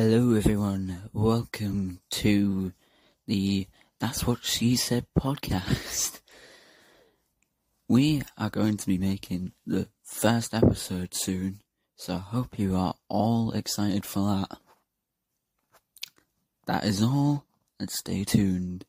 Hello, everyone. Welcome to the That's What She Said podcast. We are going to be making the first episode soon, so I hope you are all excited for that. That is all, and stay tuned.